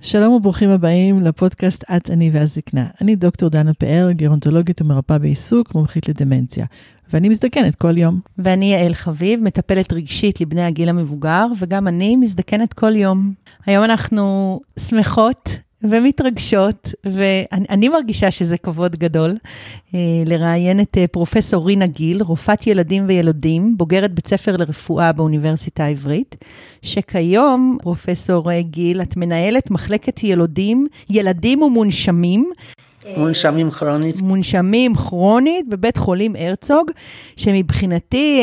שלום וברוכים הבאים לפודקאסט את, אני והזקנה. אני דוקטור דנה פאר, גרונטולוגית ומרפאה בעיסוק, מומחית לדמנציה. ואני מזדקנת כל יום. ואני יעל חביב, מטפלת רגשית לבני הגיל המבוגר, וגם אני מזדקנת כל יום. היום אנחנו שמחות ומתרגשות, ואני מרגישה שזה כבוד גדול, אה, לראיין את אה, פרופסור רינה גיל, רופאת ילדים וילודים, בוגרת בית ספר לרפואה באוניברסיטה העברית, שכיום, פרופסור אה, גיל, את מנהלת מחלקת ילודים, ילדים ומונשמים מונשמים כרונית. מונשמים כרונית בבית חולים הרצוג, שמבחינתי,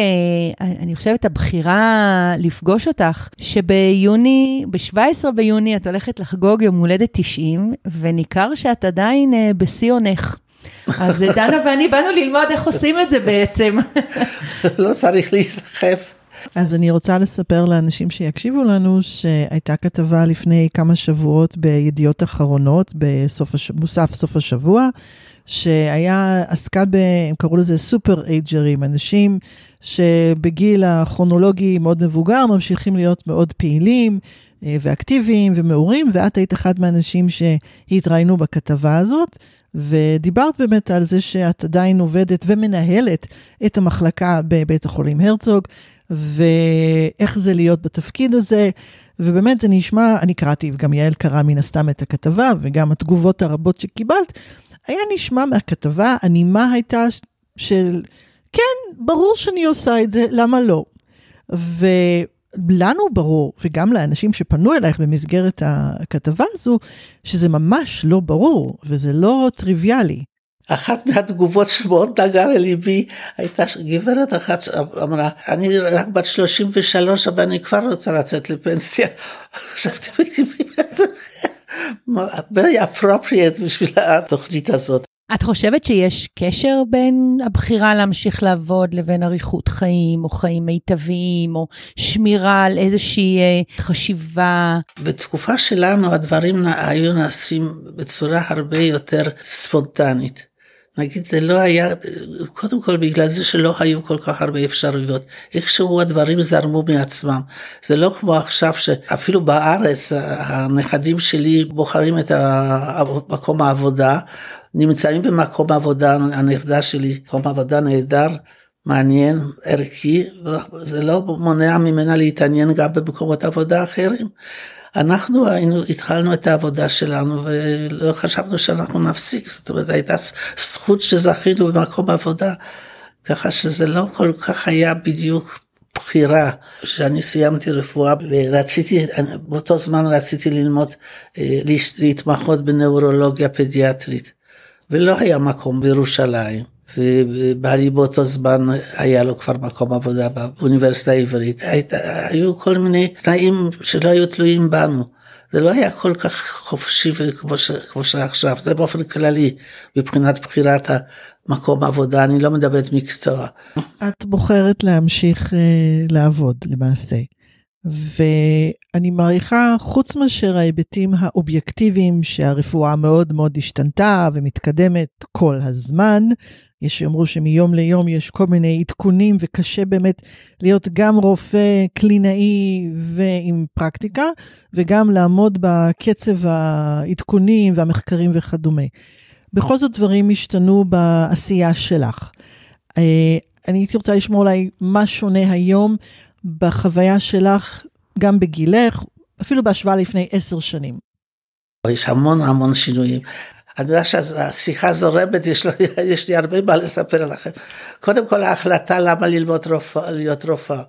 אה, אני חושבת, הבחירה לפגוש אותך, שביוני, ב-17 ביוני את הולכת לחגוג יום הולדת 90, וניכר שאת עדיין אה, בשיא עונך. אז דנה ואני באנו ללמוד איך עושים את זה בעצם. לא צריך להיסחף. אז אני רוצה לספר לאנשים שיקשיבו לנו שהייתה כתבה לפני כמה שבועות בידיעות אחרונות, בסוף הש... מוסף סוף השבוע, שהיה, עסקה ב... הם קראו לזה סופר אייג'רים, אנשים שבגיל הכרונולוגי מאוד מבוגר, ממשיכים להיות מאוד פעילים אה, ואקטיביים ומעורים, ואת היית אחד מהאנשים שהתראיינו בכתבה הזאת. ודיברת באמת על זה שאת עדיין עובדת ומנהלת את המחלקה בבית החולים הרצוג, ואיך זה להיות בתפקיד הזה. ובאמת זה נשמע, אני קראתי, וגם יעל קרא מן הסתם את הכתבה, וגם התגובות הרבות שקיבלת, היה נשמע מהכתבה, הנימה הייתה של, כן, ברור שאני עושה את זה, למה לא? ולנו ברור, וגם לאנשים שפנו אלייך במסגרת הכתבה הזו, שזה ממש לא ברור, וזה לא טריוויאלי. אחת מהתגובות שמאוד נגעה לליבי הייתה גברת אחת שאמרה אני רק בת 33 אבל אני כבר רוצה לצאת לפנסיה. חשבתי very appropriate בשביל התוכנית הזאת. את חושבת שיש קשר בין הבחירה להמשיך לעבוד לבין אריכות חיים, או חיים מיטביים, או שמירה על איזושהי אה, חשיבה? בתקופה שלנו הדברים היו נעשים בצורה הרבה יותר ספונטנית. נגיד זה לא היה, קודם כל בגלל זה שלא היו כל כך הרבה אפשרויות, איכשהו הדברים זרמו מעצמם. זה לא כמו עכשיו שאפילו בארץ הנכדים שלי בוחרים את מקום העבודה, נמצאים במקום העבודה, הנכדה שלי, מקום עבודה נהדר, מעניין, ערכי, זה לא מונע ממנה להתעניין גם במקומות עבודה אחרים. אנחנו היינו, התחלנו את העבודה שלנו ולא חשבנו שאנחנו נפסיק, זאת אומרת, הייתה זכות שזכינו במקום עבודה, ככה שזה לא כל כך היה בדיוק בחירה. כשאני סיימתי רפואה ורציתי, באותו זמן רציתי ללמוד, אה, להתמחות בנאורולוגיה פדיאטרית, ולא היה מקום בירושלים. ובעלי באותו זמן היה לו כבר מקום עבודה באוניברסיטה העברית. היו כל מיני תנאים שלא היו תלויים בנו. זה לא היה כל כך חופשי כמו, ש, כמו שעכשיו, זה באופן כללי, מבחינת בחירת המקום עבודה, אני לא מדברת מקצוע. את בוחרת להמשיך uh, לעבוד למעשה. ואני מעריכה, חוץ מאשר ההיבטים האובייקטיביים שהרפואה מאוד מאוד השתנתה ומתקדמת כל הזמן, יש שיאמרו שמיום ליום יש כל מיני עדכונים וקשה באמת להיות גם רופא קלינאי ועם פרקטיקה, וגם לעמוד בקצב העדכונים והמחקרים וכדומה. בכל זאת דברים השתנו בעשייה שלך. אה, אני הייתי רוצה לשמוע אולי מה שונה היום בחוויה שלך, גם בגילך, אפילו בהשוואה לפני עשר שנים. יש המון המון שינויים. אני יודע שהשיחה זורמת, יש, יש לי הרבה מה לספר לכם. קודם כל ההחלטה למה ללמוד רופא, להיות רופאה.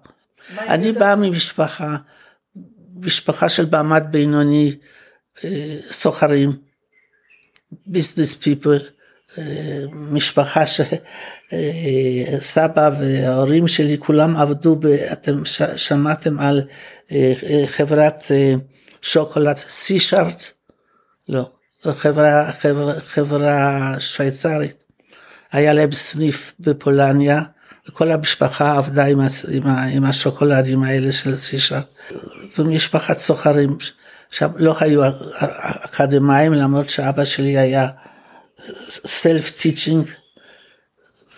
אני באה ממשפחה, משפחה של מעמד בינוני, אה, סוחרים, ביזנס פיפל, אה, משפחה שסבא אה, וההורים שלי כולם עבדו, ב, אתם שמעתם על חברת שוקולד סישארט? לא. חברה, חברה, חברה שוויצרית. היה להם סניף בפולניה, וכל המשפחה עבדה עם, עם, עם השוקולדים האלה של סישה. זו משפחת סוחרים, שם לא היו אקדמאים, למרות שאבא שלי היה סלף טיצ'ינג,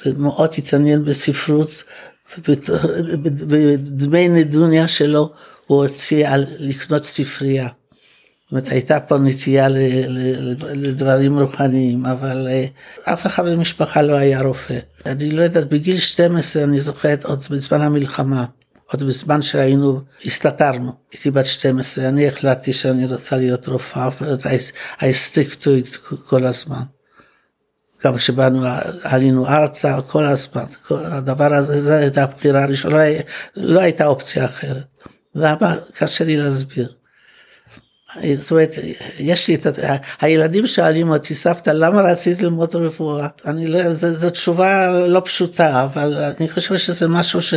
ומאוד התעניין בספרות, ובדמי נדוניה שלו הוא הוציא על לקנות ספרייה. זאת אומרת, הייתה פה נטייה לדברים רוחניים, אבל אה, אף אחד במשפחה לא היה רופא. אני לא יודעת, בגיל 12 אני זוכרת עוד בזמן המלחמה, עוד בזמן שהיינו, הסתתרנו, הייתי בת 12, אני החלטתי שאני רוצה להיות רופאה, I stick to it כל הזמן. גם כשבאנו, עלינו ארצה, כל הזמן, כל הדבר הזה, זו הייתה הבחירה הראשונה, לא, לא הייתה אופציה אחרת. למה? קשה לי להסביר. זאת אומרת, יש לי את, הילדים שואלים אותי, סבתא, למה רצית ללמוד רפואה? אני לא, זו תשובה לא פשוטה, אבל אני חושב שזה משהו ש...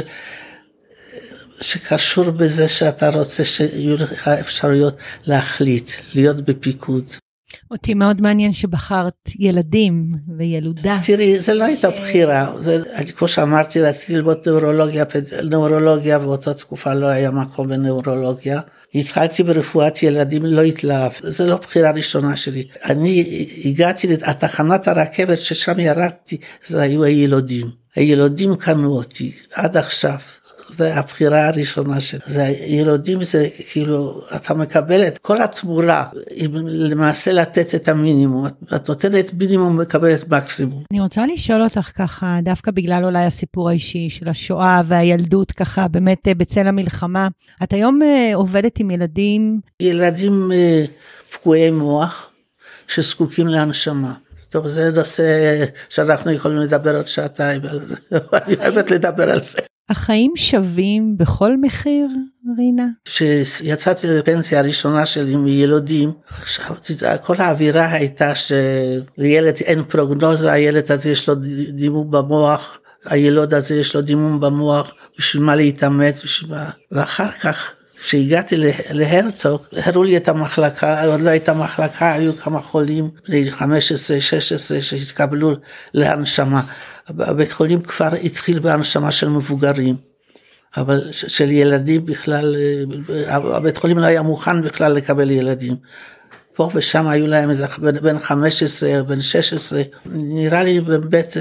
שקשור בזה שאתה רוצה שיהיו לך אפשרויות להחליט, להיות בפיקוד. אותי מאוד מעניין שבחרת ילדים וילודה. תראי, זה לא הייתה בחירה, זה, כמו שאמרתי, רציתי ללמוד נאורולוגיה, נאורולוגיה, באותה תקופה לא היה מקום בנאורולוגיה. התחלתי ברפואת ילדים, לא התלהב, זו לא בחירה ראשונה שלי. אני הגעתי לתחנת הרכבת ששם ירדתי, זה היו הילודים. הילודים קנו אותי, עד עכשיו. זה הבחירה הראשונה שלי. זה ילודים זה כאילו, אתה מקבל את כל התמורה, למעשה לתת את המינימום. את נותנת מינימום ומקבלת מקסימום. אני רוצה לשאול אותך ככה, דווקא בגלל אולי הסיפור האישי של השואה והילדות ככה, באמת אה, בצל המלחמה. את היום אה, עובדת עם ילדים? ילדים אה, פגועי מוח שזקוקים להנשמה. טוב, זה נושא שאנחנו יכולים לדבר עוד שעתיים על זה, אני אוהבת לדבר על זה. החיים שווים בכל מחיר, רינה? כשיצאתי לפנסיה הראשונה שלי עם ילודים, חשבתי, כל האווירה הייתה שלילד אין פרוגנוזה, הילד הזה יש לו דימום במוח, הילוד הזה יש לו דימום במוח, בשביל מה להתאמץ, בשביל מה... ואחר כך כשהגעתי להרצוג, הראו לי את המחלקה, עוד לא הייתה מחלקה, היו כמה חולים, בני 15-16 שהתקבלו להנשמה. הבית חולים כבר התחיל בהנשמה של מבוגרים, אבל של ילדים בכלל, הבית חולים לא היה מוכן בכלל לקבל ילדים. פה ושם היו להם איזה בן 15, בן 16, נראה לי באמת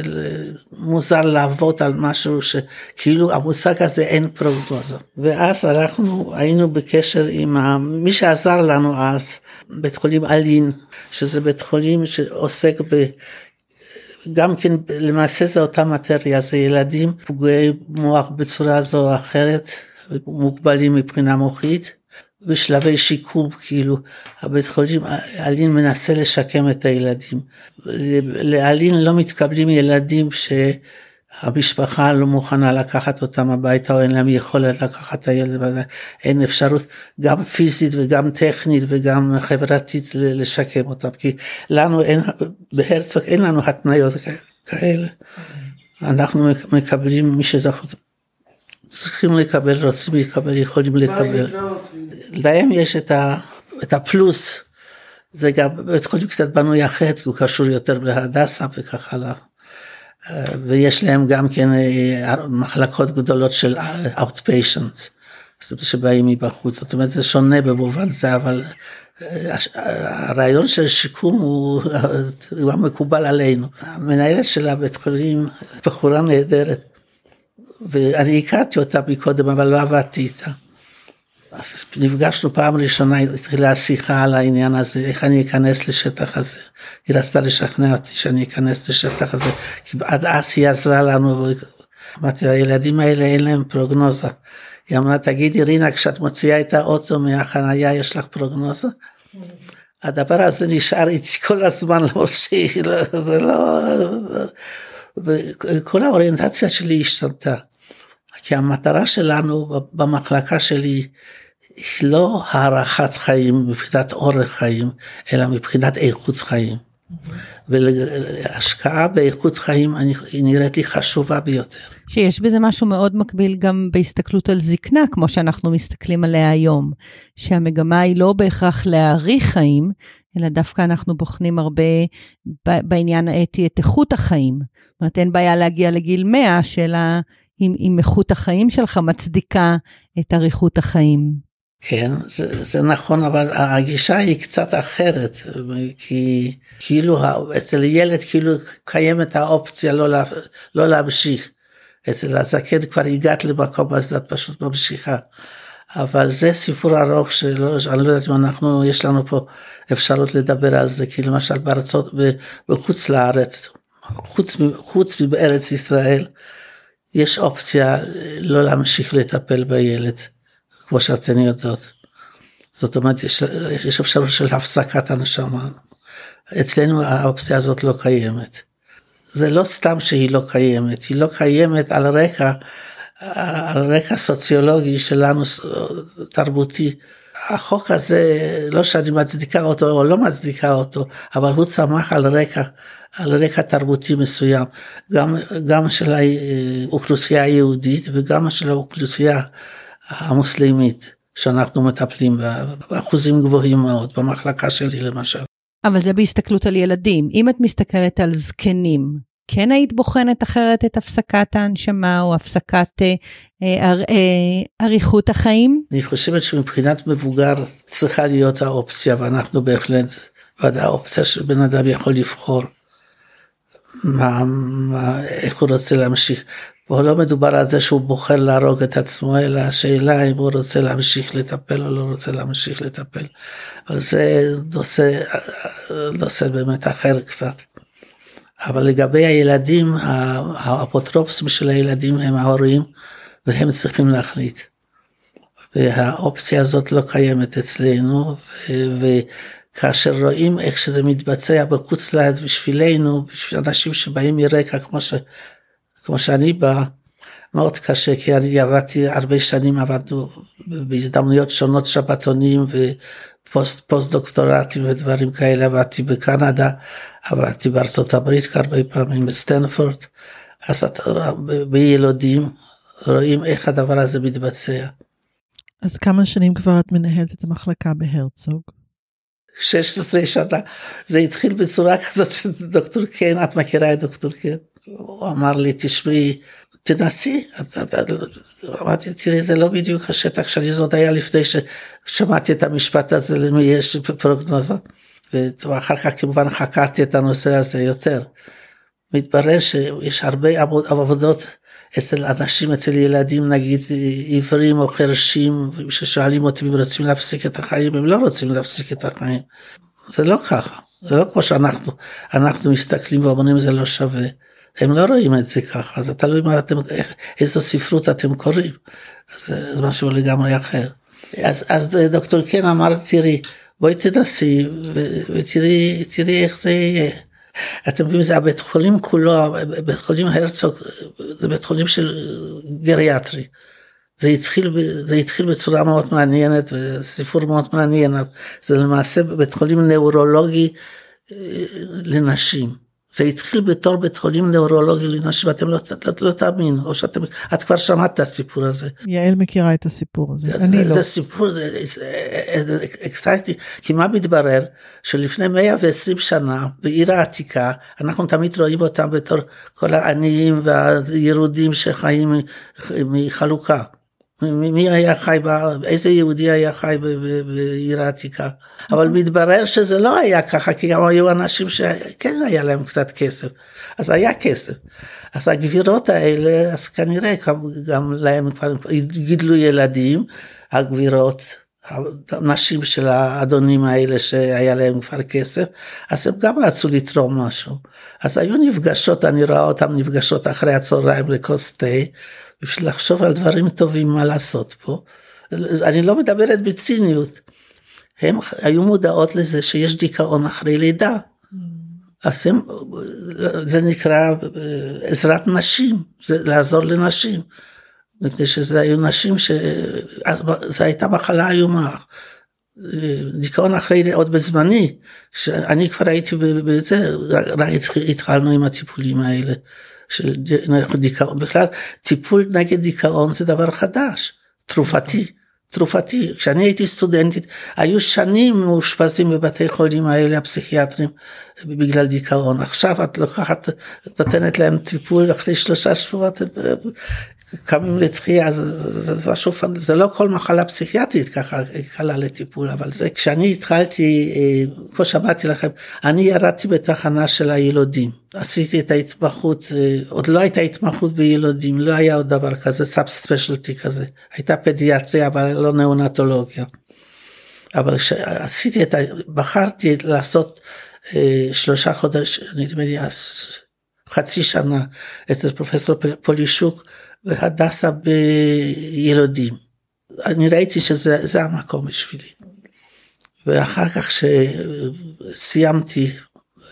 מוזר לעבוד על משהו שכאילו המושג הזה אין פרוגנוזה. ואז אנחנו היינו בקשר עם. מי שעזר לנו אז, בית חולים אלין, שזה בית חולים שעוסק ב... גם כן למעשה זה אותה מטריה, זה ילדים פגועי מוח בצורה זו או אחרת, מוגבלים מבחינה מוחית. בשלבי שיקום, כאילו, הבית חולים, אלין מנסה לשקם את הילדים. לאלין לא מתקבלים ילדים שהמשפחה לא מוכנה לקחת אותם הביתה, או אין להם יכולת לקחת את הילד, אין אפשרות גם פיזית וגם טכנית וגם חברתית לשקם אותם, כי לנו אין, בהרצוג אין לנו התניות כאלה. אנחנו מקבלים מי שזכות צריכים לקבל, רוצים לקבל, יכולים לקבל. להם יש את, ה, את הפלוס, זה גם בית חולים קצת בנוי אחרת, כי הוא קשור יותר להדסה וכך הלאה. ויש להם גם כן אה, מחלקות גדולות של outpatients, זאת אומרת שבאים מבחוץ, זאת אומרת זה שונה במובן זה, אבל אה, הרעיון של שיקום הוא, הוא המקובל עלינו. המנהלת של הבית חולים, בחורה נהדרת, ואני הכרתי אותה מקודם, אבל לא עבדתי איתה. אז נפגשנו פעם ראשונה, התחילה השיחה על העניין הזה, איך אני אכנס לשטח הזה. היא רצתה לשכנע אותי שאני אכנס לשטח הזה, כי עד אז היא עזרה לנו. אמרתי, הילדים האלה אין להם פרוגנוזה. היא אמרה, תגידי רינה, כשאת מוציאה את האוטו מהחנייה, יש לך פרוגנוזה? הדבר הזה נשאר איתי כל הזמן, למרות שהיא לא, לא... וכל האוריינטציה שלי השתנתה. כי המטרה שלנו במחלקה שלי היא לא הארכת חיים מבחינת אורך חיים, אלא מבחינת איכות חיים. והשקעה באיכות חיים היא נראית לי חשובה ביותר. שיש בזה משהו מאוד מקביל גם בהסתכלות על זקנה, כמו שאנחנו מסתכלים עליה היום, שהמגמה היא לא בהכרח להאריך חיים, אלא דווקא אנחנו בוחנים הרבה בעניין האתי את איכות החיים. זאת אומרת, אין בעיה להגיע לגיל 100, שאלה אם, אם איכות החיים שלך מצדיקה את אריכות החיים. כן, זה, זה נכון, אבל הגישה היא קצת אחרת, כי כאילו אצל ילד כאילו קיימת האופציה לא, לה, לא להמשיך. אצל הזקן כבר הגעת למקום אז את פשוט ממשיכה. אבל זה סיפור ארוך שלא, אני לא יודעת אם אנחנו, יש לנו פה אפשרות לדבר על זה, כי למשל בארצות, בחוץ לארץ, חוץ, חוץ מבארץ ישראל, יש אופציה לא להמשיך לטפל בילד, כמו שאתן יודעות. זאת אומרת, יש, יש אפשרות של הפסקת הנשמה. אצלנו האופציה הזאת לא קיימת. זה לא סתם שהיא לא קיימת, היא לא קיימת על רקע, על רקע סוציולוגי שלנו, תרבותי. החוק הזה, לא שאני מצדיקה אותו או לא מצדיקה אותו, אבל הוא צמח על רקע, על רקע תרבותי מסוים, גם, גם של האוכלוסייה היהודית וגם של האוכלוסייה המוסלמית, שאנחנו מטפלים בה, באחוזים גבוהים מאוד, במחלקה שלי למשל. אבל זה בהסתכלות על ילדים. אם את מסתכלת על זקנים, כן היית בוחנת אחרת את הפסקת ההנשמה או הפסקת אה, אה, אה, אריכות החיים? אני חושבת שמבחינת מבוגר צריכה להיות האופציה, ואנחנו בהחלט בעד האופציה שבן אדם יכול לבחור מה, מה, איך הוא רוצה להמשיך. פה לא מדובר על זה שהוא בוחר להרוג את עצמו, אלא השאלה אם הוא רוצה להמשיך לטפל או לא רוצה להמשיך לטפל. אבל זה נושא, נושא באמת אחר קצת. אבל לגבי הילדים, האפוטרופסים של הילדים הם ההורים, והם צריכים להחליט. והאופציה הזאת לא קיימת אצלנו, וכאשר רואים איך שזה מתבצע בחוץ לארץ בשבילנו, בשביל אנשים שבאים מרקע כמו, ש, כמו שאני בא, מאוד קשה, כי אני עבדתי הרבה שנים, עבדנו בהזדמנויות שונות שבתונים פוסט דוקטורטים ודברים כאלה, עבדתי בקנדה, עבדתי בארצות הברית כמה פעמים, בסטנפורד, אז אתה בילודים רואים איך הדבר הזה מתבצע. אז כמה שנים כבר את מנהלת את המחלקה בהרצוג? 16 שנה. זה התחיל בצורה כזאת שדוקטור קן, את מכירה את דוקטור קן? הוא אמר לי, תשמעי, תנסי. אמרתי, תראי, זה לא בדיוק השטח שלי, זה עוד היה לפני ששמעתי את המשפט הזה, למי יש פרוגנוזה. ואחר כך כמובן חקרתי את הנושא הזה יותר. מתברר שיש הרבה עבודות אצל אנשים, אצל ילדים נגיד עיוורים או חרשים, ששואלים אותי אם רוצים להפסיק את החיים, הם לא רוצים להפסיק את החיים. זה לא ככה, זה לא כמו שאנחנו, אנחנו מסתכלים ואומרים זה לא שווה. הם לא רואים את זה ככה, זה תלוי מה אתם, איזו ספרות אתם קוראים, אז זה משהו לגמרי אחר. אז, אז דוקטור קן אמר, תראי, בואי תנסי ותראי תראי איך זה יהיה. אתם מבינים, זה הבית חולים כולו, בית חולים הרצוג, זה בית חולים של גריאטרי. זה התחיל, זה התחיל בצורה מאוד מעניינת וסיפור מאוד מעניין, זה למעשה בית חולים נאורולוגי אה, לנשים. זה התחיל בתור בית חולים נאורולוגי לנשים, אתם לא, לא, לא תאמין, או שאתם, את כבר שמעת את הסיפור הזה. יעל מכירה את הסיפור הזה, זה, אני זה, לא. זה סיפור, זה אקסייטי, כי מה מתברר? שלפני 120 שנה, בעיר העתיקה, אנחנו תמיד רואים אותם בתור כל העניים והירודים שחיים מחלוקה. מי היה חי, איזה יהודי היה חי בעיר העתיקה. אבל מתברר שזה לא היה ככה, כי גם היו אנשים שכן היה להם קצת כסף. אז היה כסף. אז הגבירות האלה, אז כנראה גם להם כבר גידלו ילדים, הגבירות, הנשים של האדונים האלה שהיה להם כבר כסף, אז הם גם רצו לתרום משהו. אז היו נפגשות, אני רואה אותם נפגשות אחרי הצהריים לכוס תה. בשביל לחשוב על דברים טובים מה לעשות פה. אני לא מדברת בציניות. הם היו מודעות לזה שיש דיכאון אחרי לידה. אז הם, זה נקרא אה, עזרת נשים, זה לעזור לנשים. מפני שזה היו נשים שזו הייתה מחלה איומה. דיכאון אחרי עוד בזמני, שאני כבר הייתי בזה, רק התחלנו עם הטיפולים האלה. של דיכאון, בכלל טיפול נגד דיכאון זה דבר חדש, תרופתי, תרופתי. כשאני הייתי סטודנטית, היו שנים מאושפזים בבתי חולים האלה הפסיכיאטרים בגלל דיכאון. עכשיו את לוקחת, נותנת להם טיפול אחרי שלושה שבועות, קמים לתחייה, זה, זה, זה, זה, משהו, זה לא כל מחלה פסיכיאטרית ככה קלה לטיפול, אבל זה כשאני התחלתי, אה, כמו שאמרתי לכם, אני ירדתי בתחנה של הילודים, עשיתי את ההתמחות, אה, עוד לא הייתה התמחות בילודים, לא היה עוד דבר כזה, סאב ספיישלטי כזה, הייתה פדיאטריה אבל לא נאונטולוגיה. אבל כשעשיתי את ה... בחרתי לעשות אה, שלושה חודשים, נדמה לי חצי שנה אצל פרופסור פולישוק והדסה בילודים. אני ראיתי שזה המקום בשבילי. ואחר כך שסיימתי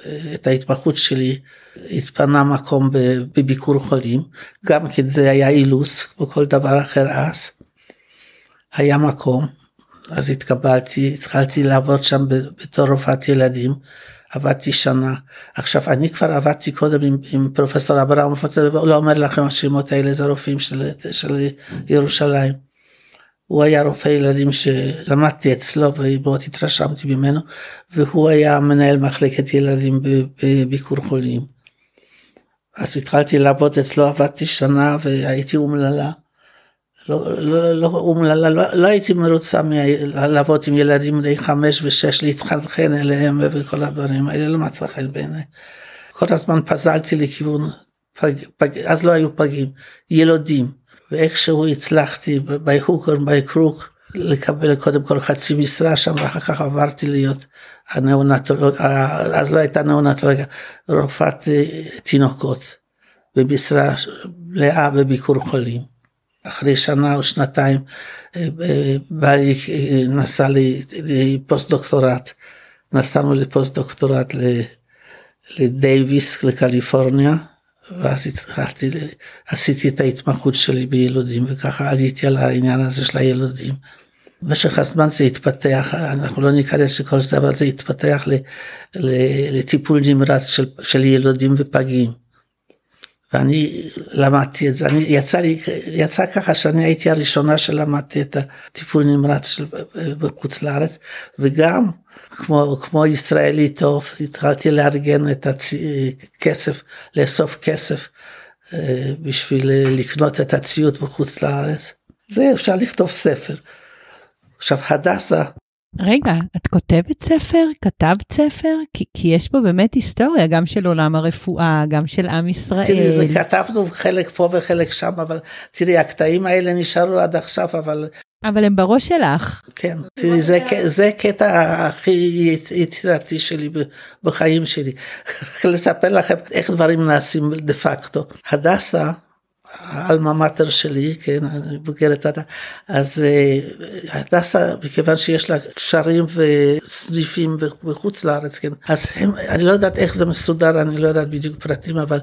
אה, את ההתמחות שלי, התפנה מקום בביקור חולים, גם כי זה היה אילוץ, כמו כל דבר אחר אז. היה מקום, אז התקבלתי, התחלתי לעבוד שם בתור רופאת ילדים, עבדתי שנה. עכשיו, אני כבר עבדתי קודם עם, עם פרופסור אברהם, הוא לא אומר לכם השמות האלה, זה רופאים של, של ירושלים. הוא היה רופא ילדים שלמדתי אצלו ומאוד התרשמתי ממנו, והוא היה מנהל מחלקת ילדים בביקור חולים. אז התחלתי לעבוד אצלו, עבדתי שנה והייתי אומללה. לא, לא, לא, אומללה, לא, לא הייתי מרוצה לעבוד עם ילדים בני חמש ושש, להתחנכן אליהם וכל הדברים האלה, לא מצא חן בעיניי. כל הזמן פזלתי לכיוון, פג, פג, אז לא היו פגים, ילודים, ואיכשהו הצלחתי בהוקר, בקרוק, לקבל קודם כל חצי משרה שם, ואחר כך עברתי להיות הנאונטולוגיה, אז לא הייתה נאונטולוגיה, רופאת אה, תינוקות, במשרה מלאה בביקור חולים. אחרי שנה או שנתיים אה, בעלי אה, נסע לפוסט דוקטורט, נסענו לפוסט דוקטורט לדייוויס לקליפורניה, ואז התחלתי, עשיתי את ההתמחות שלי בילודים, וככה עליתי על העניין הזה של הילודים. במשך הזמן זה התפתח, אנחנו לא ניכנס שכל זה, אבל זה התפתח לטיפול נמרץ של, של ילודים ופגים. ואני למדתי את זה, אני, יצא לי, יצא ככה שאני הייתי הראשונה שלמדתי את הטיפול נמרץ של, בחוץ לארץ, וגם כמו, כמו ישראלי טוב, התחלתי לארגן את הכסף, לאסוף כסף אה, בשביל לקנות את הציוד בחוץ לארץ. זה אפשר לכתוב ספר. עכשיו הדסה רגע, את כותבת ספר? כתבת ספר? כי, כי יש פה באמת היסטוריה, גם של עולם הרפואה, גם של עם ישראל. תראי, זה כתבנו חלק פה וחלק שם, אבל תראי, הקטעים האלה נשארו עד עכשיו, אבל... אבל הם בראש שלך. כן, תראי, זה, זה קטע הכי יצירתי שלי בחיים שלי. לספר לכם איך דברים נעשים דה פקטו. הדסה, האלמה מאטר שלי, כן, אני בוגרת הדסה, אז אה, הדסה, מכיוון שיש לה קשרים וסניפים בחוץ לארץ, כן, אז הם, אני לא יודעת איך זה מסודר, אני לא יודעת בדיוק פרטים, אבל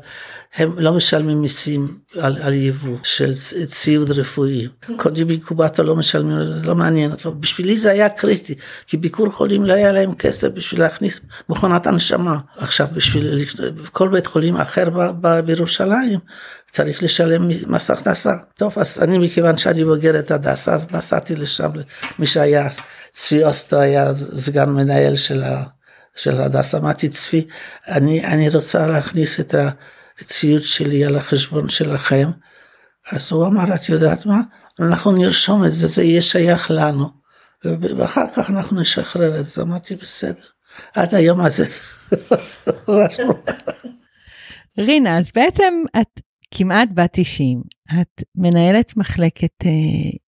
הם לא משלמים מיסים על, על יבוא של ציוד רפואי. קודם אינקובטור לא משלמים, זה לא מעניין אותו. בשבילי זה היה קריטי, כי ביקור חולים לא היה להם כסף בשביל להכניס מכונת הנשמה. עכשיו, בשביל כל בית חולים אחר ב, ב, בירושלים, צריך לשלם מס הכנסה. טוב, אז אני מכיוון שאני בוגר את הדסה, אז נסעתי לשם, מי שהיה, צבי אוסטר היה סגן מנהל של, ה, של הדסה, אמרתי צבי, אני, אני רוצה להכניס את הציוד שלי על החשבון שלכם. אז הוא אמר, את יודעת מה, אנחנו נרשום את זה, זה יהיה שייך לנו. ואחר כך אנחנו נשחרר את זה, אמרתי בסדר. עד היום הזה. רינה, אז בעצם את כמעט בת 90, את מנהלת מחלקת אה,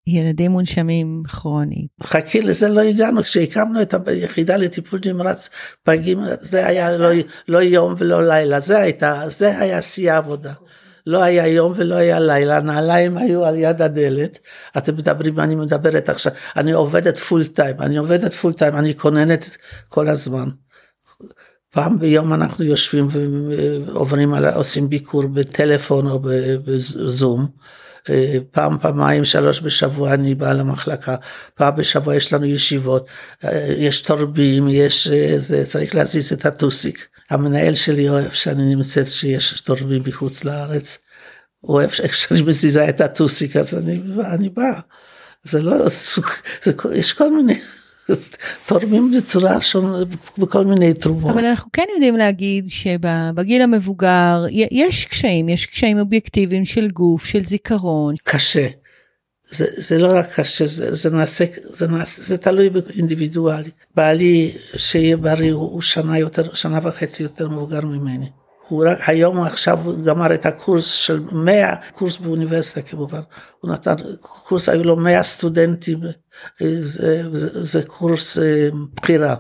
ילדים מונשמים כרונית. חכי לזה לא הגענו, כשהקמנו את היחידה לטיפול נמרץ פגים, זה היה לא, לא יום ולא לילה, זה הייתה, זה היה שיא העבודה. לא היה יום ולא היה לילה, נעליים היו על יד הדלת, אתם מדברים, אני מדברת עכשיו, אני עובדת פול טיים, אני עובדת פול טיים, אני כוננת כל הזמן. פעם ביום אנחנו יושבים ועוברים, על, עושים ביקור בטלפון או בזום. אה, פעם, פעמיים, שלוש בשבוע אני בא למחלקה, פעם בשבוע יש לנו ישיבות, אה, יש תורבים, יש, אה, זה, צריך להזיז את הטוסיק. המנהל שלי אוהב שאני נמצאת שיש תורבים מחוץ לארץ. הוא אוהב שאני מזיזה את הטוסיק, אז אני, אני בא. זה לא, זה, יש כל מיני תורמים בצורה שונה, בכל מיני תרומות. אבל אנחנו כן יודעים להגיד שבגיל המבוגר יש קשיים, יש קשיים אובייקטיביים של גוף, של זיכרון. קשה. זה, זה לא רק קשה, זה, זה נעשה, זה נעשה, זה תלוי באינדיבידואלי. בעלי, שיהיה בריא, הוא, הוא שנה יותר, שנה וחצי יותר מבוגר ממני. הוא רק היום עכשיו גמר את הקורס של 100, קורס באוניברסיטה כמובן, הוא נתן קורס, היו לו 100 סטודנטים, זה, זה, זה קורס אה, בחירה,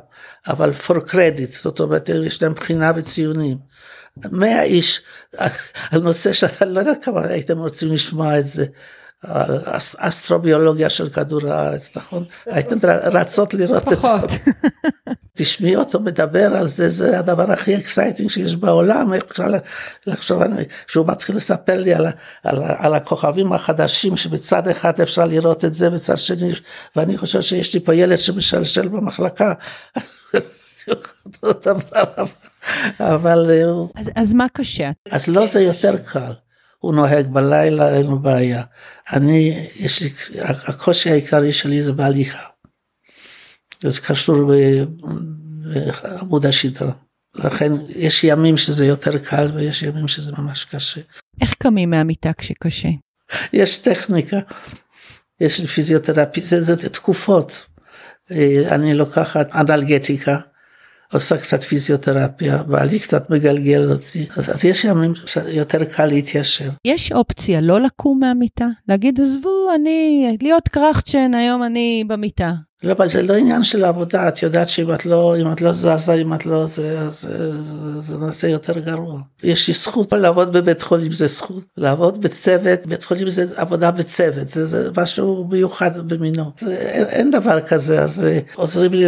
אבל for credit, זאת אומרת יש להם בחינה וציונים. 100 איש על נושא שאתה לא יודע כמה הייתם רוצים לשמוע את זה. אסטרוביולוגיה של כדור הארץ, נכון? הייתן רצות לראות את זה. תשמעי אותו מדבר על זה, זה הדבר הכי exciting שיש בעולם, איך אפשר לחשוב, שהוא מתחיל לספר לי על, על, על הכוכבים החדשים, שבצד אחד אפשר לראות את זה, בצד שני, ואני חושב שיש לי פה ילד שמשלשל במחלקה. אבל... אז, אז מה קשה? אז לא זה יותר קל. הוא נוהג בלילה, אין לו בעיה. אני, יש לי, הקושי העיקרי שלי זה בהליכה. זה קשור בעמוד השדרה. לכן יש ימים שזה יותר קל ויש ימים שזה ממש קשה. איך קמים מהמיטה כשקשה? יש טכניקה, יש פיזיותרפיה, זה, זה, זה תקופות. אה, אני לוקחת אנלגטיקה, עושה קצת פיזיותרפיה, בעלי קצת מגלגל אותי, אז, אז יש ימים שיותר קל להתיישר. יש אופציה לא לקום מהמיטה? להגיד, עזבו, אני, להיות קרחצ'ן, היום אני במיטה. לא, אבל זה לא עניין של עבודה, את יודעת שאם את לא, אם את לא זזה, אם את לא זה, אז זה נעשה יותר גרוע. יש לי זכות לעבוד בבית חולים, זה זכות. לעבוד בצוות, בית חולים זה עבודה בצוות, זה, זה משהו מיוחד במינו. זה, אין, אין דבר כזה, אז אה, עוזרים לי,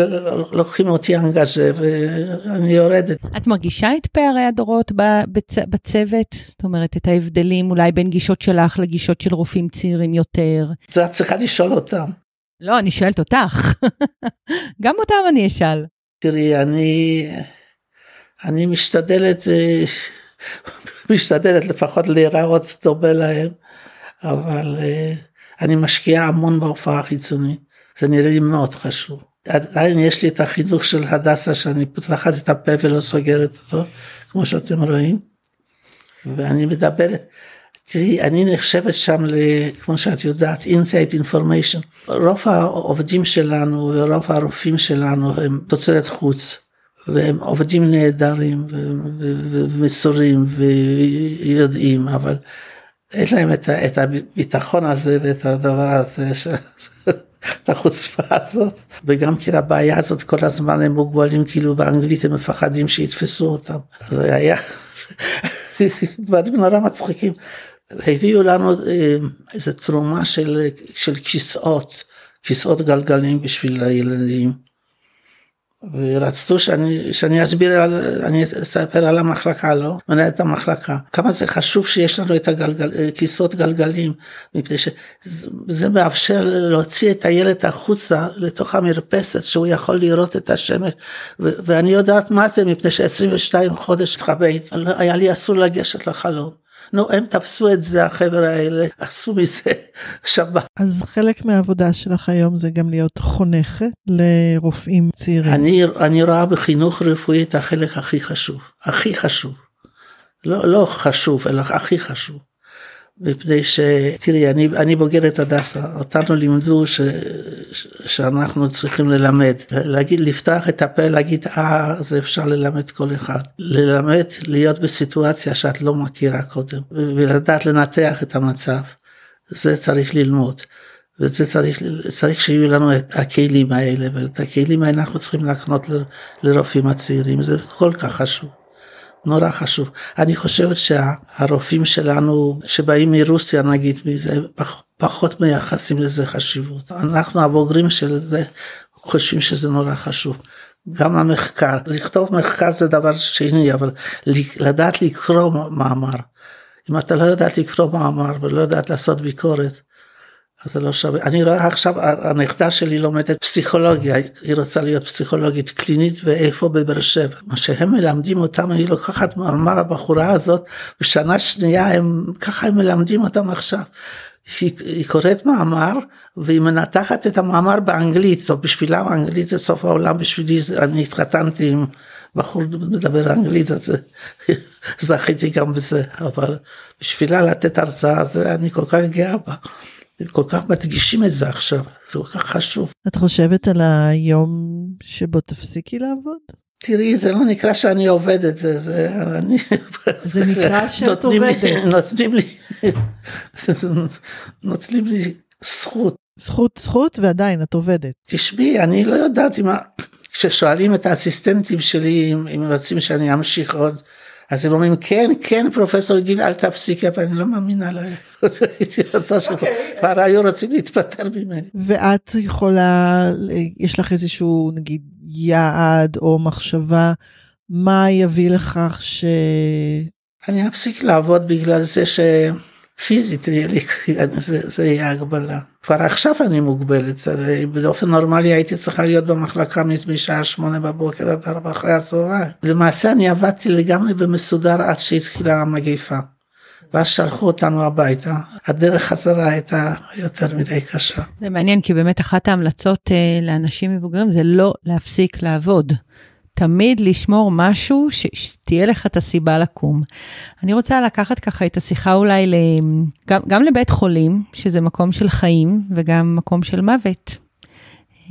לוקחים אותי אנגאז'ה ואני יורדת. את מרגישה את פערי הדורות בצ, בצוות? זאת אומרת, את ההבדלים אולי בין גישות שלך לגישות של רופאים צעירים יותר? זה את צריכה לשאול אותם. לא, אני שואלת אותך. גם אותם אני אשאל. תראי, אני, אני משתדלת, אה, משתדלת לפחות להיראות דומה להם, אבל אה, אני משקיעה המון בהופעה החיצונית, זה נראה לי מאוד חשוב. עדיין יש לי את החינוך של הדסה שאני פותחת את הפה ולא סוגרת אותו, כמו שאתם רואים, ואני מדברת. תראי, אני נחשבת שם, כמו שאת יודעת, inside information. רוב העובדים שלנו ורוב הרופאים שלנו הם תוצרת חוץ, והם עובדים נהדרים ומסורים ויודעים, אבל אין להם את, את הביטחון הזה ואת הדבר הזה, ש... את החוצפה הזאת, וגם כן הבעיה הזאת כל הזמן הם מוגבלים כאילו באנגלית הם מפחדים שיתפסו אותם, זה היה דברים נורא מצחיקים. הביאו לנו אה, איזה תרומה של, של כיסאות, כיסאות גלגלים בשביל הילדים. ורצו שאני, שאני אסביר, על, אני אספר על המחלקה, לא? מנהלת המחלקה. כמה זה חשוב שיש לנו את הגלגל, כיסאות גלגלים, מפני שזה מאפשר להוציא את הילד החוצה לתוך המרפסת, שהוא יכול לראות את השמש, ו, ואני יודעת מה זה, מפני ש-22 חודש התחבאת, היה לי אסור לגשת לחלום. נו, הם תפסו את זה, החבר'ה האלה, עשו מזה שבת. אז חלק מהעבודה שלך היום זה גם להיות חונכת לרופאים צעירים. אני, אני רואה בחינוך רפואי את החלק הכי חשוב, הכי חשוב. לא, לא חשוב, אלא הכי חשוב. מפני שתראי אני, אני בוגרת הדסה אותנו לימדו ש, ש, שאנחנו צריכים ללמד להגיד לפתוח את הפה להגיד אה זה אפשר ללמד כל אחד ללמד להיות בסיטואציה שאת לא מכירה קודם ולדעת לנתח את המצב זה צריך ללמוד. וזה צריך, צריך שיהיו לנו את הכלים האלה ואת הכלים האלה אנחנו צריכים להקנות לרופאים הצעירים זה כל כך חשוב. נורא חשוב. אני חושבת שהרופאים שלנו שבאים מרוסיה נגיד מזה פחות מייחסים לזה חשיבות. אנחנו הבוגרים של זה חושבים שזה נורא חשוב. גם המחקר, לכתוב מחקר זה דבר שני, אבל לדעת לקרוא מאמר. אם אתה לא יודעת לקרוא מאמר ולא יודעת לעשות ביקורת, אז זה לא שווה. אני רואה עכשיו, הנכדה שלי לומדת פסיכולוגיה, היא רוצה להיות פסיכולוגית קלינית ואיפה בבאר שבע. מה שהם מלמדים אותם, היא לוקחת מאמר הבחורה הזאת, בשנה שנייה הם, ככה הם מלמדים אותם עכשיו. היא, היא קוראת מאמר והיא מנתחת את המאמר באנגלית, זאת בשבילה אנגלית זה סוף העולם, בשבילי אני התחתנתי עם בחור מדבר אנגלית אז זכיתי גם בזה, אבל בשבילה לתת הרצאה זה אני כל כך גאה בה. הם כל כך מדגישים את זה עכשיו, זה כל כך חשוב. את חושבת על היום שבו תפסיקי לעבוד? תראי, זה לא נקרא שאני עובדת, זה, זה, אני... זה נקרא שאת עובדת. נותנים לי, נותנים לי זכות. זכות, זכות, ועדיין את עובדת. תשמעי, אני לא יודעת אם... כששואלים את האסיסטנטים שלי אם, אם רוצים שאני אמשיך עוד, אז הם אומרים כן, כן פרופסור גיל אל תפסיקי, אבל אני לא מאמינה להם. הייתי רוצה שכבר. היו רוצים להתפטר ממני. ואת יכולה, יש לך איזשהו נגיד יעד או מחשבה, מה יביא לכך ש... אני אפסיק לעבוד בגלל זה שפיזית זה, זה יהיה הגבלה. כבר עכשיו אני מוגבלת, באופן נורמלי הייתי צריכה להיות במחלקה משעה שמונה בבוקר עד ארבע אחרי הצהריים. למעשה אני עבדתי לגמרי במסודר עד שהתחילה המגיפה. ואז שלחו אותנו הביתה. הדרך חזרה הייתה יותר מדי קשה. זה מעניין, כי באמת אחת ההמלצות אה, לאנשים מבוגרים זה לא להפסיק לעבוד. תמיד לשמור משהו שתהיה לך את הסיבה לקום. אני רוצה לקחת ככה את השיחה אולי. גם, גם לבית חולים, שזה מקום של חיים וגם מקום של מוות.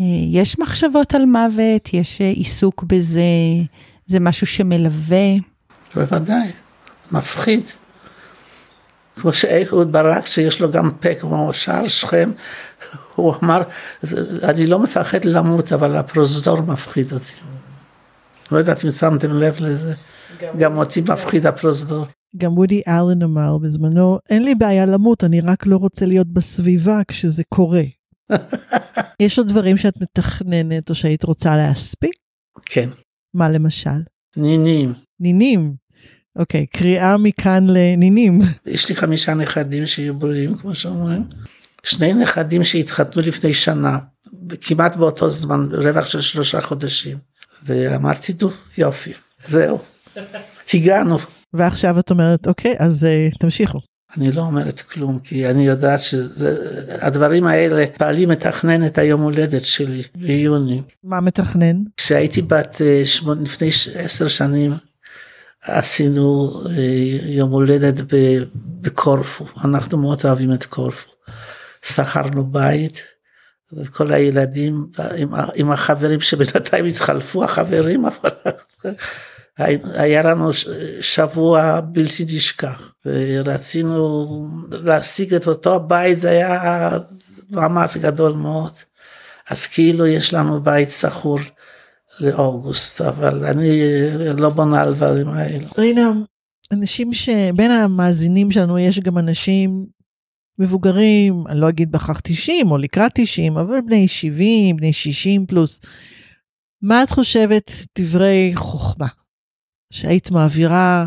אה, יש מחשבות על מוות, יש אה, עיסוק בזה, זה משהו שמלווה. בוודאי, מפחיד. כמו שאהוד ברק שיש לו גם פה כמו שער שכם, הוא אמר, אני לא מפחד למות אבל הפרוזדור מפחיד אותי. לא יודעת אם שמתם לב לזה, גם אותי מפחיד הפרוזדור. גם וודי אלן אמר בזמנו, אין לי בעיה למות, אני רק לא רוצה להיות בסביבה כשזה קורה. יש עוד דברים שאת מתכננת או שהיית רוצה להספיק? כן. מה למשל? נינים. נינים. אוקיי, קריאה מכאן לנינים. יש לי חמישה נכדים שיהיו בריאים, כמו שאומרים. שני נכדים שהתחתנו לפני שנה, כמעט באותו זמן, רווח של שלושה חודשים. ואמרתי, טוב, יופי, זהו, הגענו. ועכשיו את אומרת, אוקיי, אז uh, תמשיכו. אני לא אומרת כלום, כי אני יודעת שהדברים האלה, בעלי מתכנן את היום הולדת שלי ביוני. מה מתכנן? כשהייתי בת uh, שמונה, לפני עשר שנים, עשינו uh, יום הולדת בקורפו, אנחנו מאוד אוהבים את קורפו. שכרנו בית, וכל הילדים עם, עם החברים שבינתיים התחלפו החברים, אבל היה לנו שבוע בלתי נשכח, ורצינו להשיג את אותו הבית, זה היה מאמץ גדול מאוד. אז כאילו יש לנו בית שכור לאוגוסט, אבל אני לא בונה על דברים האלו. רינה, אנשים שבין המאזינים שלנו יש גם אנשים מבוגרים, אני לא אגיד בהכרח 90 או לקראת 90, אבל בני 70, בני 60 פלוס. מה את חושבת דברי חוכמה שהיית מעבירה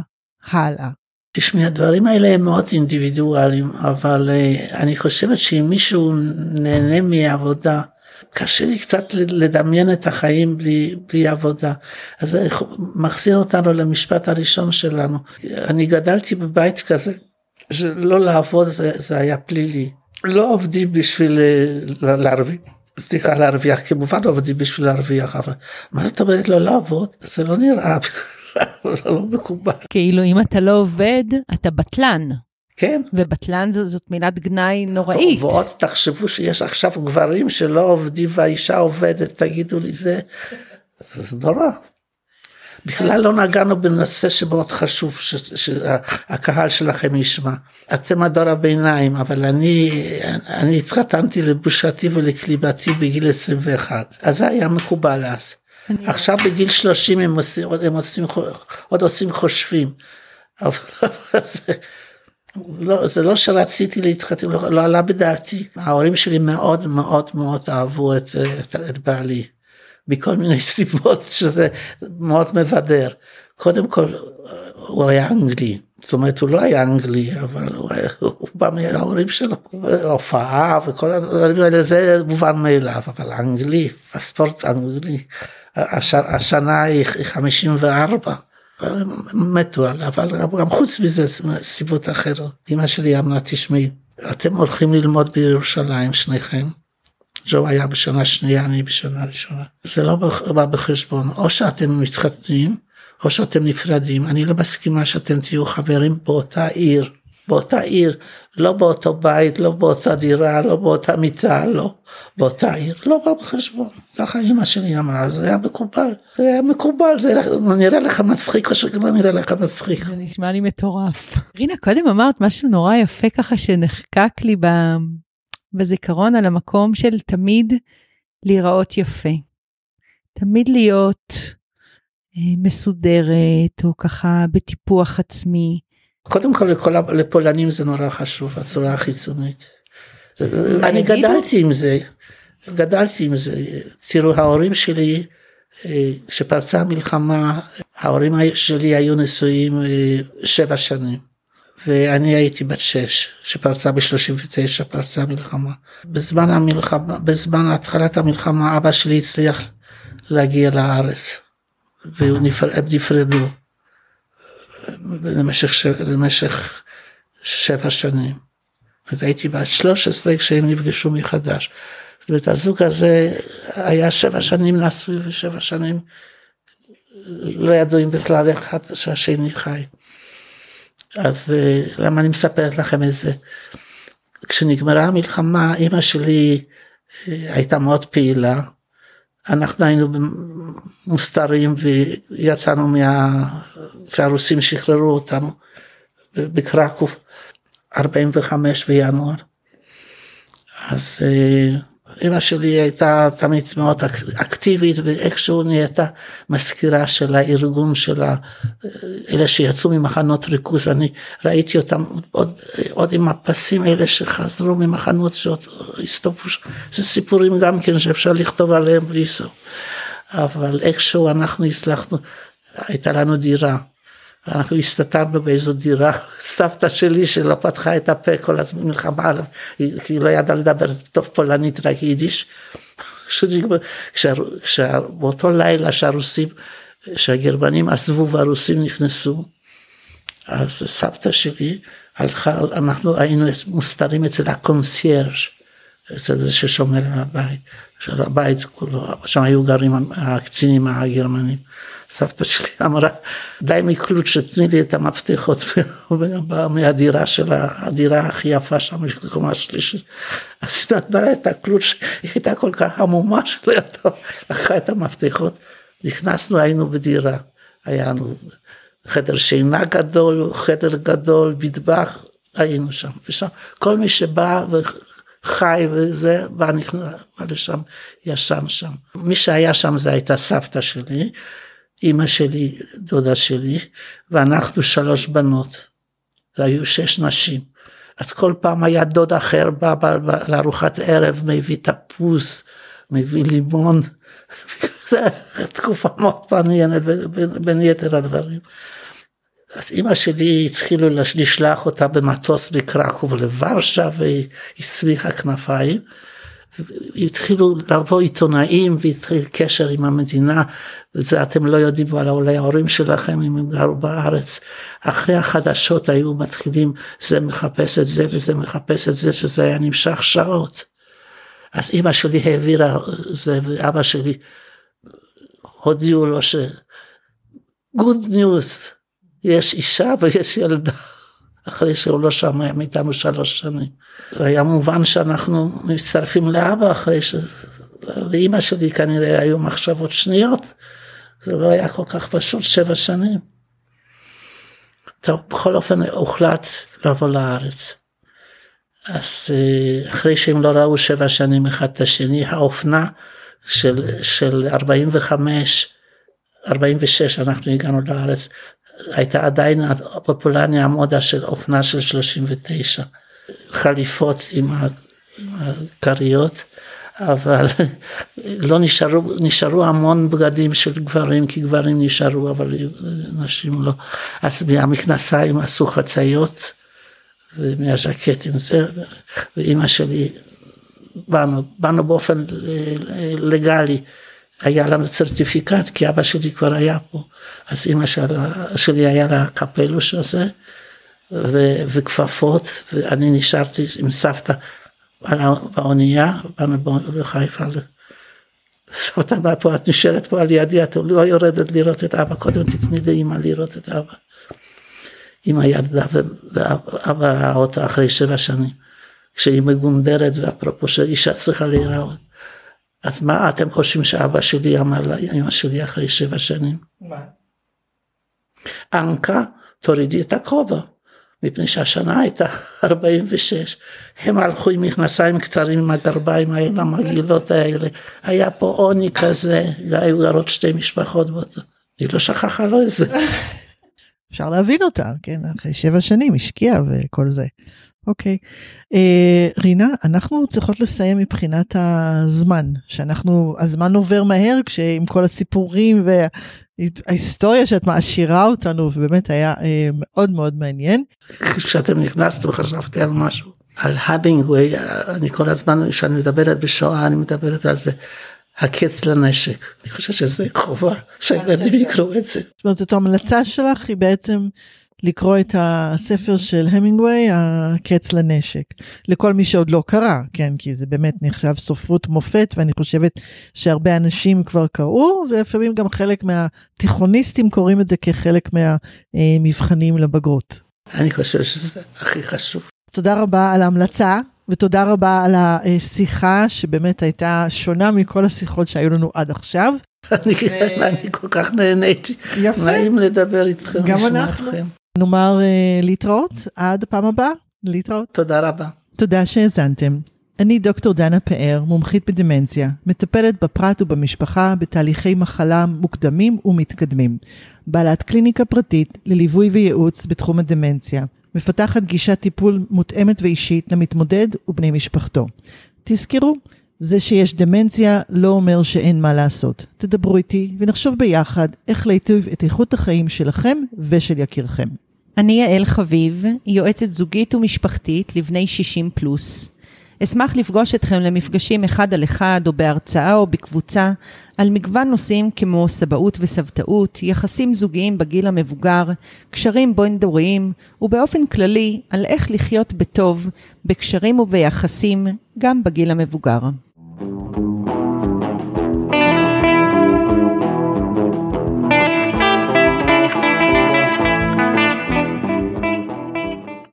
הלאה? תשמעי, הדברים האלה הם מאוד אינדיבידואליים, אבל uh, אני חושבת שאם מישהו נהנה מעבודה, קשה לי קצת לדמיין את החיים בלי, בלי עבודה. אז זה מחזיר אותנו למשפט הראשון שלנו. אני גדלתי בבית כזה, שלא לעבוד זה, זה היה פלילי. לא עובדים בשביל אה, להרוויח, סליחה להרוויח, כמובן עובדים בשביל להרוויח, אבל מה זאת אומרת לא לעבוד? זה לא נראה, זה לא מקובל. כאילו אם אתה לא עובד, אתה בטלן. כן. ובטלן זאת, זאת מילת גנאי נוראית. ועוד תחשבו שיש עכשיו גברים שלא עובדים והאישה עובדת, תגידו לי זה, זה נורא. בכלל לא נגענו בנושא שמאוד חשוב שהקהל שלכם ישמע. אתם הדור הביניים, אבל אני, אני התחתנתי לבושתי ולקליבתי בגיל 21, אז זה היה מקובל אז. עכשיו בגיל 30 הם עושים, הם עושים, עוד עושים חושבים. אבל זה, לא, זה לא שרציתי להתחתן, לא, לא עלה בדעתי. ההורים שלי מאוד מאוד מאוד אהבו את, את, את בעלי. מכל מיני סיבות שזה מאוד מבדר. קודם כל הוא היה אנגלי, זאת אומרת הוא לא היה אנגלי אבל הוא, היה, הוא בא מההורים שלו, הופעה וכל הדברים האלה, זה מובן מאליו, אבל אנגלי, הספורט האנגלי, הש, השנה היא 54. מתו עליו, אבל גם חוץ מזה סיבות אחרות. אמא שלי אמרה, תשמעי, אתם הולכים ללמוד בירושלים שניכם. ג'ו היה בשנה שנייה, אני בשנה ראשונה. זה לא בא בחשבון, או שאתם מתחתנים, או שאתם נפרדים. אני לא מסכימה שאתם תהיו חברים באותה עיר. באותה עיר, לא באותו בית, לא באותה דירה, לא באותה מיטה, לא, באותה עיר, לא בא בחשבון. ככה אמא שלי אמרה, זה היה מקובל, זה היה מקובל, זה נראה לך מצחיק או שלא נראה לך מצחיק. זה נשמע לי מטורף. רינה, קודם אמרת משהו נורא יפה ככה שנחקק לי ב... בזיכרון על המקום של תמיד להיראות יפה. תמיד להיות אה, מסודרת, או ככה בטיפוח עצמי. קודם כל לכל, לפולנים זה נורא חשוב, הצורה החיצונית. אני גדלתי עם זה, גדלתי עם זה. תראו, ההורים שלי, אה, כשפרצה המלחמה, ההורים שלי היו נשואים אה, שבע שנים. ואני הייתי בת שש, שפרצה ב-39, פרצה המלחמה. בזמן המלחמה, בזמן התחלת המלחמה, אבא שלי הצליח להגיע לארץ, והם נפרדו. למשך, למשך שבע שנים. הייתי בת 13 כשהם נפגשו מחדש. זאת אומרת, הזוג הזה היה שבע שנים נשוי ושבע שנים לא ידעו אם בכלל אחד שהשני חי. אז אה, למה אני מספרת לכם את זה? כשנגמרה המלחמה, אימא שלי אה, הייתה מאוד פעילה. אנחנו היינו מוסתרים ויצאנו מה... שהרוסים שחררו אותנו בקרקוב 45 בינואר. אז אה, אמא שלי הייתה תמיד מאוד אקטיבית ואיכשהו נהייתה מזכירה של הארגון של אלה שיצאו ממחנות ריכוז, אני ראיתי אותם עוד, עוד עם הפסים האלה שחזרו ממחנות שעוד הסתובבו, זה סיפורים גם כן שאפשר לכתוב עליהם בלי סוף, אבל איכשהו אנחנו הצלחנו, הייתה לנו דירה. אנחנו הסתתרנו באיזו דירה, סבתא שלי שלא פתחה את הפה כל הזמן מלחמה עליו, כי היא לא ידעה לדבר טוב פולנית רק יידיש. באותו לילה שהרוסים, שהגרמנים עזבו והרוסים נכנסו, אז סבתא שלי הלכה, אנחנו היינו מוסתרים אצל הקונסיירג', אצל זה ששומר על הבית, של הבית כולו, שם היו גרים הקצינים הגרמנים. סבתא שלי אמרה, daj mi klucz תני לי את המפתחות. מהדירה שלה, הדירה הכי יפה שם, בקומה השלישית. אז היא נתנה את ה klucz, היא הייתה כל כך המומה שלא ידעה, לקחה את המפתחות, נכנסנו, היינו בדירה, היה לנו חדר שינה גדול, חדר גדול, מטבח, היינו שם, ושם כל מי שבא חי וזה, נכנס, בא לשם, ישן שם. מי שהיה שם זה הייתה סבתא שלי, אימא שלי, דודה שלי, ואנחנו שלוש בנות. והיו שש נשים. אז כל פעם היה דוד אחר בא לארוחת ערב, מביא תפוס, מביא לימון. זו תקופה מאוד מעניינת בין יתר הדברים. אז אימא שלי התחילו לשלח אותה במטוס מקרקוב לוורשה והיא הצמיחה כנפיים. התחילו לבוא עיתונאים והתחיל קשר עם המדינה, וזה אתם לא יודעים על אולי ההורים שלכם אם הם גרו בארץ. אחרי החדשות היו מתחילים, זה מחפש את זה וזה מחפש את זה, שזה היה נמשך שעות. אז אימא שלי העבירה זה, ואבא שלי הודיעו לו ש... good news, יש אישה ויש ילדה. אחרי שהוא לא שמע מאיתנו שלוש שנים. היה מובן שאנחנו מצטרפים לאבא אחרי ש... לאימא שלי כנראה היו מחשבות שניות. זה לא היה כל כך פשוט, שבע שנים. טוב, בכל אופן הוחלט לבוא לארץ. אז אה, אחרי שהם לא ראו שבע שנים אחד את השני, האופנה של, של 45, 46 אנחנו הגענו לארץ, הייתה עדיין הפופולריה המודה של אופנה של 39, חליפות עם הכריות, אבל לא נשארו, נשארו המון בגדים של גברים, כי גברים נשארו, אבל נשים לא. אז מהמכנסיים עשו חציות, ומהז'קט עם זה, ואימא שלי, באנו, באנו באופן לגלי, היה לנו צרטיפיקט, כי אבא שלי כבר היה פה, אז אימא שלי היה לה קפלוש הזה, וכפפות, ואני נשארתי עם סבתא באונייה, באנו בחיפה. סבתא באה פה, את נשארת פה על ידי, את לא יורדת לראות את אבא, קודם תתני לאמא לראות את אבא. אמא ירדה ואבא ראה אותה אחרי שבע שנים, כשהיא מגונדרת ואפרופו שאישה צריכה להיראות. אז מה אתם חושבים שאבא שלי אמר לאמא שלי אחרי שבע שנים? מה? אנקה, תורידי את הכובע. מפני שהשנה הייתה 46. הם הלכו עם מכנסיים קצרים עם הגרביים האלה, המגעילות האלה. היה פה עוני כזה, היו גרות שתי משפחות באותו. היא לא שכחה לו את זה. אפשר להבין אותה, כן, אחרי שבע שנים השקיעה וכל זה. אוקיי. אה, רינה, אנחנו צריכות לסיים מבחינת הזמן, שאנחנו, הזמן עובר מהר כשעם כל הסיפורים וההיסטוריה שאת מעשירה אותנו, ובאמת היה אה, מאוד מאוד מעניין. כשאתם נכנסתם חשבתי על משהו, על המינגווי, אני כל הזמן, כשאני מדברת בשואה, אני מדברת על זה. הקץ לנשק. אני חושב שזה חובה שהילדים יקראו את זה. זאת אומרת, זאת ההמלצה שלך היא בעצם לקרוא את הספר של המינגווי, הקץ לנשק. לכל מי שעוד לא קרא, כן, כי זה באמת נחשב סופרות מופת, ואני חושבת שהרבה אנשים כבר קראו, ולפעמים גם חלק מהתיכוניסטים קוראים את זה כחלק מהמבחנים לבגרות. אני חושב שזה הכי חשוב. תודה רבה על ההמלצה. ותודה רבה על השיחה שבאמת הייתה שונה מכל השיחות שהיו לנו עד עכשיו. אני כל כך נהניתי. יפה. נעים לדבר איתכם, גם אנחנו. נאמר אה, להתראות, עד הפעם הבאה, להתראות. תודה רבה. תודה שהאזנתם. אני דוקטור דנה פאר, מומחית בדמנציה, מטפלת בפרט ובמשפחה בתהליכי מחלה מוקדמים ומתקדמים. בעלת קליניקה פרטית לליווי וייעוץ בתחום הדמנציה. מפתחת גישת טיפול מותאמת ואישית למתמודד ובני משפחתו. תזכרו, זה שיש דמנציה לא אומר שאין מה לעשות. תדברו איתי ונחשוב ביחד איך להיטיב את איכות החיים שלכם ושל יקירכם. אני יעל חביב, יועצת זוגית ומשפחתית לבני 60 פלוס. אשמח לפגוש אתכם למפגשים אחד על אחד או בהרצאה או בקבוצה על מגוון נושאים כמו סבאות וסבתאות, יחסים זוגיים בגיל המבוגר, קשרים בין-דוריים ובאופן כללי על איך לחיות בטוב בקשרים וביחסים גם בגיל המבוגר.